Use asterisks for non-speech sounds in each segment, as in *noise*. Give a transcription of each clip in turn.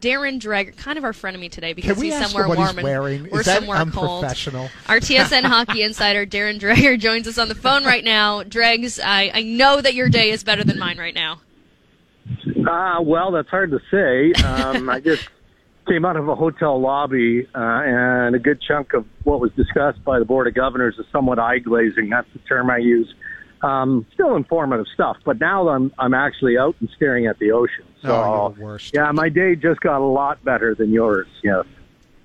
Darren Dreger, kind of our frenemy today Can because we he's somewhere what warm he's and we're Is that somewhere cold. unprofessional? Our TSN *laughs* hockey insider Darren Dreger joins us on the phone right now. Dregs, I, I know that your day is better than mine right now. Uh, well, that's hard to say. Um, I just *laughs* came out of a hotel lobby, uh, and a good chunk of what was discussed by the Board of Governors is somewhat eye glazing. That's the term I use. Um, still informative stuff, but now I'm I'm actually out and staring at the ocean. So, Oh, worst. yeah, my day just got a lot better than yours. Yes.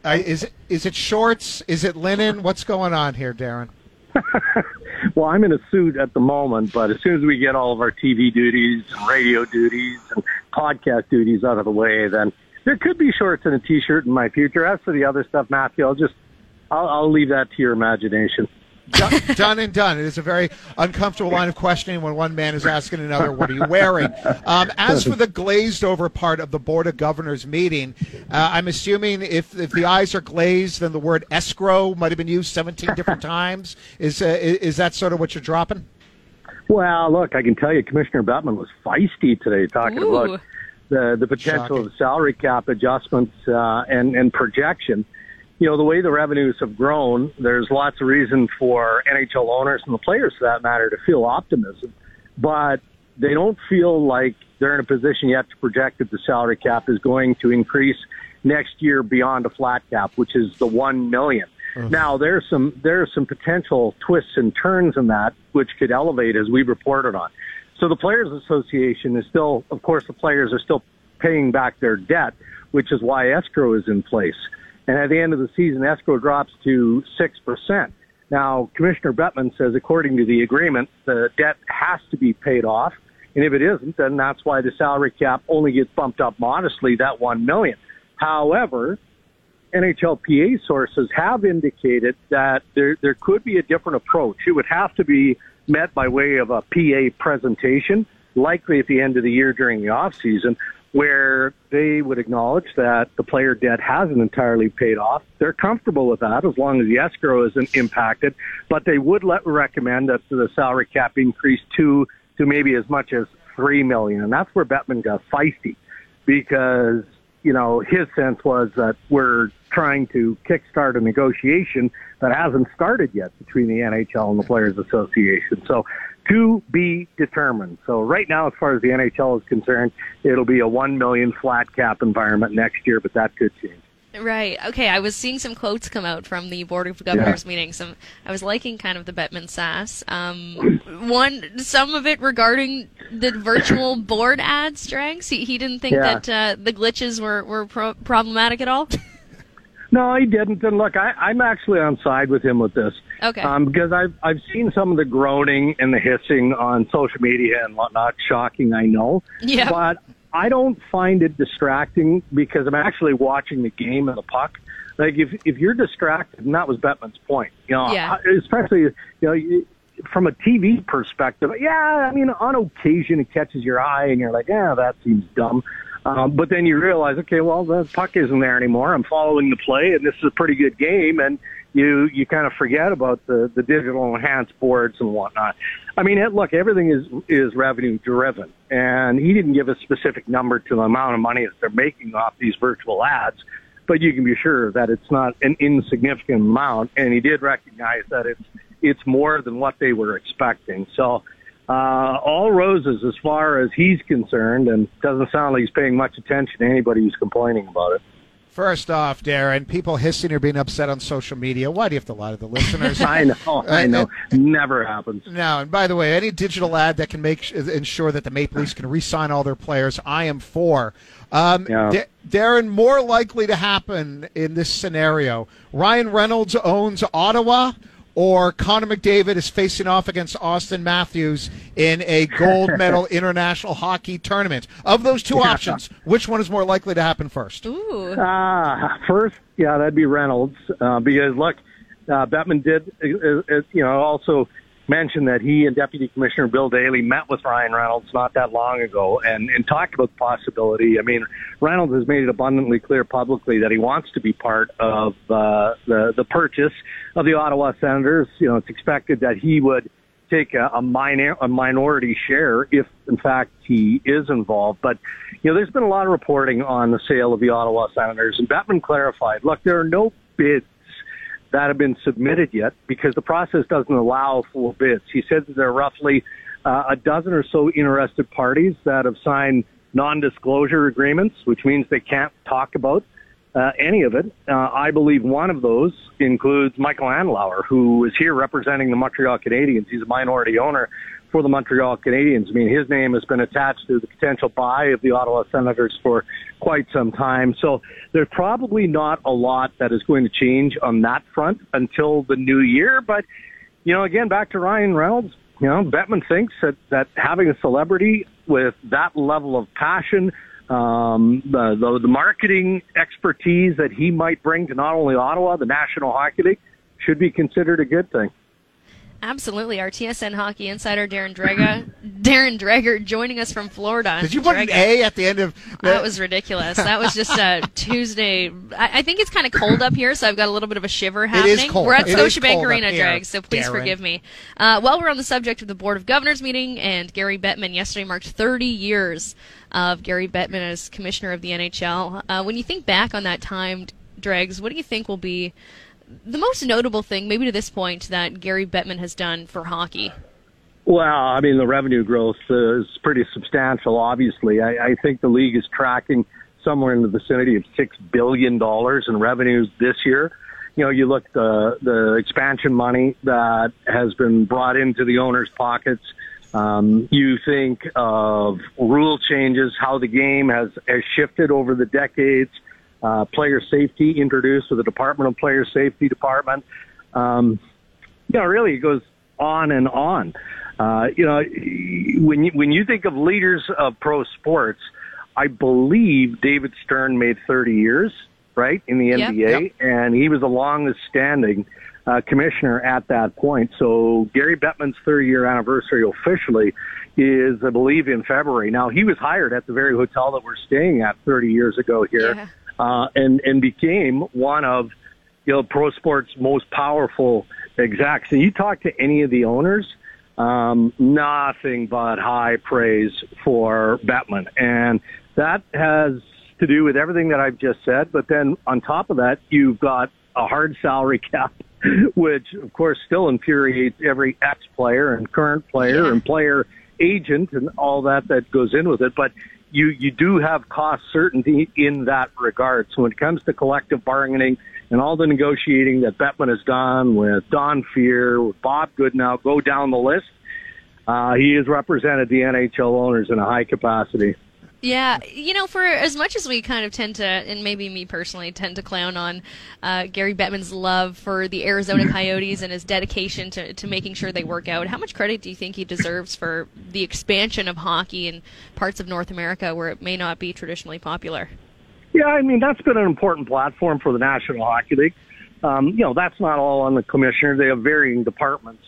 Uh, is it is it shorts? Is it linen? What's going on here, Darren? *laughs* Well, I'm in a suit at the moment, but as soon as we get all of our TV duties and radio duties and podcast duties out of the way, then there could be shorts and a t-shirt in my future. As for the other stuff, Matthew, I'll just I'll, I'll leave that to your imagination. Done, done and done. It is a very uncomfortable line of questioning when one man is asking another, "What are you wearing?" Um, as for the glazed over part of the board of governors meeting, uh, I'm assuming if if the eyes are glazed, then the word escrow might have been used 17 different *laughs* times. Is uh, is is that sort of what you're dropping? Well, look, I can tell you, Commissioner Bettman was feisty today, talking Ooh. about the the potential Shocking. of salary cap adjustments uh, and and projection. You know, the way the revenues have grown, there's lots of reason for NHL owners and the players, for that matter, to feel optimism, but they don't feel like they're in a position yet to project that the salary cap is going to increase next year beyond a flat cap, which is the one million. Uh-huh. Now there's some there's some potential twists and turns in that which could elevate as we reported on. So the Players Association is still, of course, the players are still paying back their debt, which is why escrow is in place. And at the end of the season, escrow drops to six percent. Now, Commissioner Bettman says, according to the agreement, the debt has to be paid off, and if it isn't, then that's why the salary cap only gets bumped up modestly, that one million. However, NHLPA sources have indicated that there there could be a different approach. It would have to be met by way of a PA presentation, likely at the end of the year during the off season, where they would acknowledge that the player debt hasn't entirely paid off. They're comfortable with that as long as the escrow isn't impacted, but they would let, recommend that the salary cap increase to to maybe as much as three million, and that's where Bettman got feisty because you know his sense was that we're trying to kickstart a negotiation that hasn't started yet between the NHL and the Players Association. So to be determined. So right now, as far as the NHL is concerned, it'll be a one million flat cap environment next year, but that could change. Right. Okay. I was seeing some quotes come out from the Board of Governors meeting. Some I was liking kind of the Bettman sass. Um, one, some of it regarding the virtual *coughs* board ads, Drags. He, he didn't think Yeah. that uh, the glitches were were pro- problematic at all. *laughs* No, he didn't. And look, I, I'm actually on side with him with this. Okay. Um, because I've I've seen some of the groaning and the hissing on social media and whatnot. Shocking, I know. Yeah. But I don't find it distracting because I'm actually watching the game and the puck. Like if if you're distracted, and that was Bettman's point. You know, Yeah. especially you know. You, from a TV perspective, yeah, I mean, on occasion it catches your eye and you're like, yeah, that seems dumb. Um, but then you realize, okay, well, the puck isn't there anymore. I'm following the play, and this is a pretty good game. And you you kind of forget about the the digital enhanced boards and whatnot. I mean, look, everything is is revenue driven, and he didn't give a specific number to the amount of money that they're making off these virtual ads. But you can be sure that it's not an insignificant amount, and he did recognize that it's it's more than what they were expecting. So uh, all roses as far as he's concerned, and doesn't sound like he's paying much attention to anybody who's complaining about it. First off, Darren, people hissing or being upset on social media. Why do you have to lie to the listeners? *laughs* I know, I know, never happens. No, and by the way, any digital ad that can make ensure that the Maple Leafs can re-sign all their players, I am for. Um, Yeah. Da- Darren, more likely to happen in this scenario: Ryan Reynolds owns Ottawa, or Connor McDavid is facing off against Auston Matthews in a gold *laughs* medal international hockey tournament. Of those two options, which one is more likely to happen first? Ooh. Ah, first, yeah, that'd be Reynolds uh, because look, uh, Bettman did, uh, uh, you know, also mention that he and Deputy Commissioner Bill Daly met with Ryan Reynolds not that long ago and, and talked about the possibility. I mean, Reynolds has made it abundantly clear publicly that he wants to be part of uh, the the purchase of the Ottawa Senators. You know, it's expected that he would take a, a, minor, a minority share if, in fact, he is involved. But, you know, there's been a lot of reporting on the sale of the Ottawa Senators, and Bettman clarified, look, there are no bids that have been submitted yet because the process doesn't allow for bids. He said that there are roughly uh, a dozen or so interested parties that have signed non-disclosure agreements, which means they can't talk about uh, any of it. Uh, I believe one of those includes Michael Andlauer, who is here representing the Montreal Canadiens. He's a minority owner for the Montreal Canadiens. I mean, his name has been attached to the potential buy of the Ottawa Senators for quite some time. So there's probably not a lot that is going to change on that front until the new year. But, you know, again, back to Ryan Reynolds, you know, Bettman thinks that, that having a celebrity with that level of passion, um, the, the, the marketing expertise that he might bring to not only Ottawa, the National Hockey League, should be considered a good thing. Absolutely. Our TSN hockey insider, Darren Dreger, Darren Dreger, joining us from Florida. Did you put Dreger. an A at the end of that? was ridiculous. That was just a *laughs* Tuesday. I, I think it's kind of cold up here, so I've got a little bit of a shiver happening. It is cold. We're at Scotiabank Arena, Dreg, so please Darren. forgive me. Uh, while we're on the subject of the Board of Governors meeting, and Gary Bettman yesterday marked 30 years of Gary Bettman as commissioner of the NHL. Uh, when you think back on that time, Dregs, what do you think will be the most notable thing, maybe to this point, that Gary Bettman has done for hockey? Well, I mean, the revenue growth is pretty substantial, obviously. I, I think the league is tracking somewhere in the vicinity of $6 billion in revenues this year. You know, you look the the expansion money that has been brought into the owners' pockets. Um, you think of rule changes, how the game has, has shifted over the decades uh, player safety introduced with the Department of Player Safety Department. Um, you know, really it goes on and on. Uh, you know, when you, when you think of leaders of pro sports, I believe David Stern made 30 years, right, in the yep, NBA, yep. and he was the longest standing uh, commissioner at that point. So Gary Bettman's 30 year anniversary officially is, I believe, in February. Now he was hired at the very hotel that we're staying at 30 years ago here. Yeah uh, and and became one of you know pro sports most powerful execs. And you talk to any of the owners, um, nothing but high praise for Bettman, and that has to do with everything that I've just said. But then on top of that, you've got a hard salary *laughs* cap, which of course still infuriates every ex player and current player yeah. and player agent and all that that goes in with it. But you you do have cost certainty in that regard. So when it comes to collective bargaining and all the negotiating that Bettman has done with Don Fehr, with Bob Goodnow, go down the list. Uh, he has represented the NHL owners in a high capacity. Yeah, you know, for as much as we kind of tend to, and maybe me personally, tend to clown on uh, Gary Bettman's love for the Arizona *laughs* Coyotes and his dedication to, to making sure they work out, how much credit do you think he deserves for the expansion of hockey in parts of North America where it may not be traditionally popular? Yeah, I mean, that's been an important platform for the National Hockey League. Um, you know, that's not all on the commissioner. They have varying departments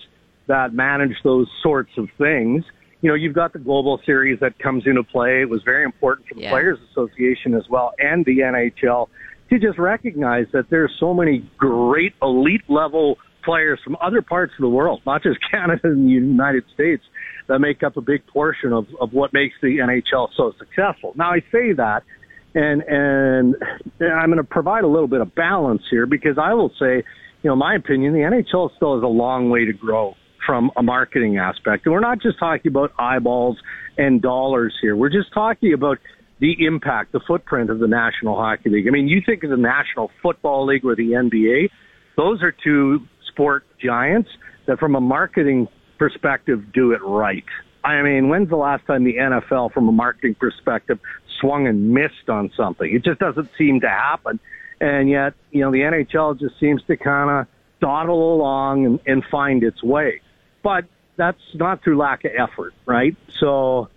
that manage those sorts of things you know, you've got the global series that comes into play. It was very important for the yeah. Players Association as well and the NHL to just recognize that there's so many great elite level players from other parts of the world, not just *laughs* Canada and the United States, that make up a big portion of, of what makes the NHL so successful. Now I say that and and I'm going to provide a little bit of balance here because I will say, you know, my opinion, the NHL still has a long way to grow from a marketing aspect. And we're not just talking about eyeballs and dollars here. We're just talking about the impact, the footprint of the National Hockey League. I mean, you think of the National Football League or the NBA, those are two sport giants that from a marketing perspective do it right. I mean, when's the last time the NFL from a marketing perspective swung and missed on something? It just doesn't seem to happen. And yet, you know, the NHL just seems to kind of dawdle along and, and find its way but that's not through lack of effort, right? So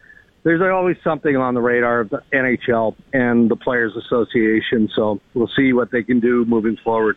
there's always something on the radar of the NHL and the Players Association. So we'll see what they can do moving forward.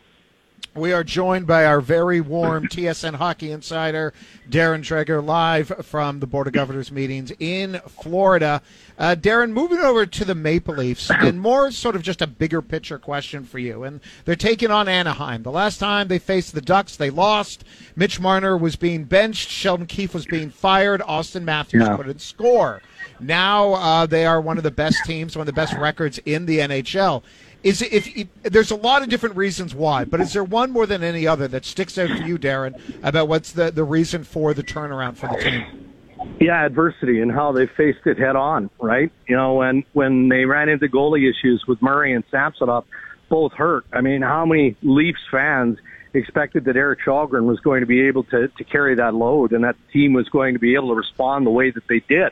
We are joined by our very warm TSN hockey insider, Darren Dreger, live from the Board of Governors meetings in Florida. Uh, Darren, moving over to the Maple Leafs, *clears throat* and more sort of just a bigger picture question for you. And they're taking on Anaheim. The last time they faced the Ducks, they lost. Mitch Marner was being benched. Sheldon Keefe was being fired. Auston Matthews Yeah. couldn't score. Now uh, they are one of the best teams, one of the best records in the NHL. Is it, if, there's a lot of different reasons why, but is there one more than any other that sticks out for you, Darren, about what's the, the reason for the turnaround for the team? Yeah, adversity and how they faced it head on, right? You know, when when they ran into goalie issues with Murray and Samsonov, both hurt. I mean, how many Leafs fans expected that Erik Kallgren was going to be able to to carry that load and that team was going to be able to respond the way that they did?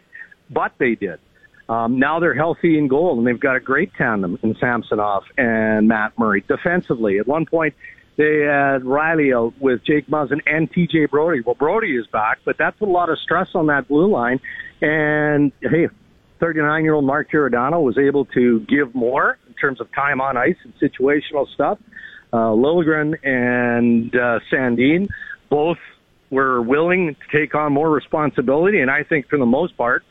But they did. Um, now they're healthy in goal, and they've got a great tandem in Samsonov and Matt Murray. Defensively, at one point, they had Rielly out with Jake Muzzin and TJ Brodie. Well, Brodie is back, but that's a lot of stress on that blue line. And hey, 39 year old Mark Giordano was able to give more in terms of time on ice and situational stuff. Uh, Liljegren and uh, Sandin both were willing to take on more responsibility, and I think for the most part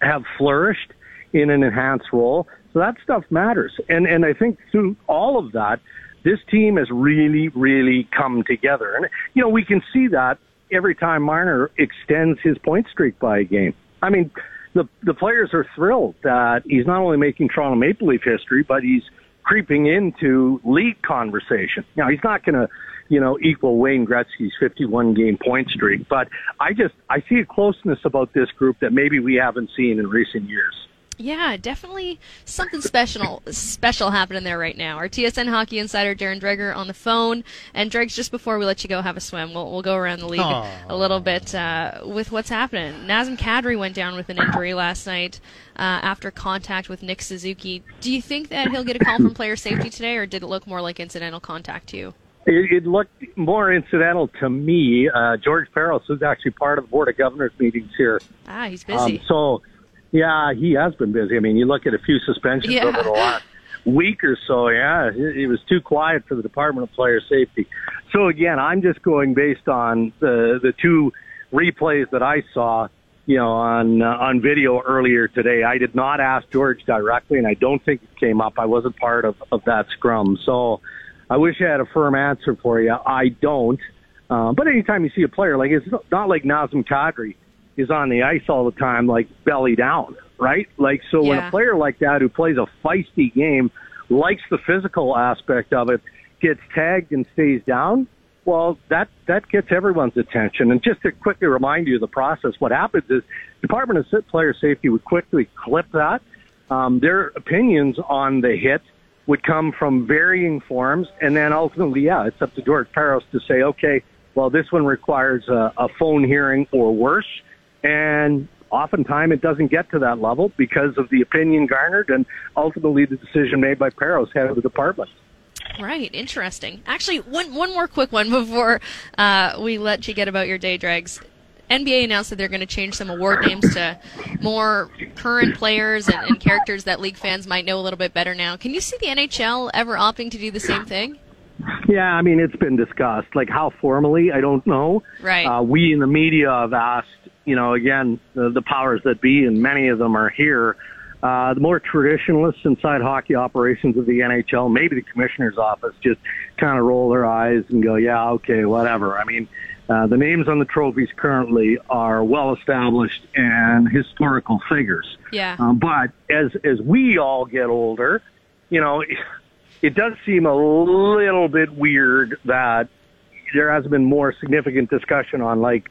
have flourished in an enhanced role. So that stuff matters. And and I think through all of that, this team has really, really come together. And you know, we can see that every time Marner extends his point streak by a game. I mean, the the players are thrilled that he's not only making Toronto Maple Leaf history, but he's creeping into league conversation. Now he's not going to, you know, equal Wayne Gretzky's 51 game point streak, but I just I see a closeness about this group that maybe we haven't seen in recent years. Yeah, definitely something special special happening there right now. Our TSN hockey insider Darren Dreger on the phone, and Dregs, just before we let you go have a swim, we'll we'll go around the league Aw. a little bit uh, with what's happening. Nazem Kadri went down with an injury last night uh, after contact with Nick Suzuki. Do you think that he'll get a call from player safety today, or did it look more like incidental contact to you? It, it looked more incidental to me. Uh, George Parros was actually part of the Board of Governors meetings here. Ah, he's busy. Um, so, yeah, he has been busy. I mean, you look at a few suspensions Yeah. over the last week or so. Yeah, it, was too quiet for the Department of Player Safety. So again, I'm just going based on the the two replays that I saw. You know, on uh, on video earlier today, I did not ask George directly, and I don't think it came up. I wasn't part of of that scrum, so I wish I had a firm answer for you. I don't. Um, but anytime you see a player like it's not like Nazem Kadri is on the ice all the time, like belly down, right? Like so, when a player like that who plays a feisty game, likes the physical aspect of it, gets tagged and stays down. Well, that that gets everyone's attention. And just to quickly remind you of the process, what happens is Department of Player Safety would quickly clip that. Um, their opinions on the hit would come from varying forms, and then ultimately, yeah, it's up to George Parros to say, okay, well, this one requires a, a phone hearing or worse, and oftentimes it doesn't get to that level because of the opinion garnered and ultimately the decision made by Parros, head of the department. Right, interesting. Actually, one one more quick one before uh, we let you get about your day, Dregs. NBA announced that they're going to change some award names to more current players and, and characters that league fans might know a little bit better now. Can you see the NHL ever opting to do the same thing? Yeah, I mean, it's been discussed. Like how formally, I don't know. Right. Uh, we in the media have asked, you know, again, the, the powers that be, and many of them are here. Uh, the more traditionalists inside hockey operations of the NHL, maybe the commissioner's office, just kind of roll their eyes and go, yeah, okay, whatever. I mean, uh, the names on the trophies currently are well established and historical figures. Yeah. Um, but as as we all get older, you know, it does seem a little bit weird that there hasn't been more significant discussion on like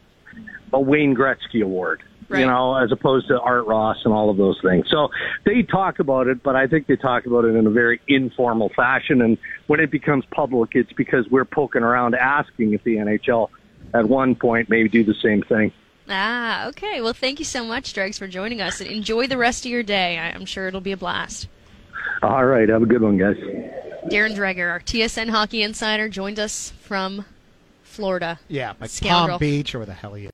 a Wayne Gretzky award, Right. you know, as opposed to Art Ross and all of those things. So they talk about it, but I think they talk about it in a very informal fashion. And when it becomes public, it's because we're poking around asking if the NHL at one point maybe do the same thing. Ah, okay. Well, thank you so much, Dregs, for joining us. And enjoy the rest of your day. I- I'm sure it'll be a blast. All right, have a good one, guys. Darren Dreger, our TSN hockey insider, joined us from Florida. Yeah, like Palm Beach or where the hell he is.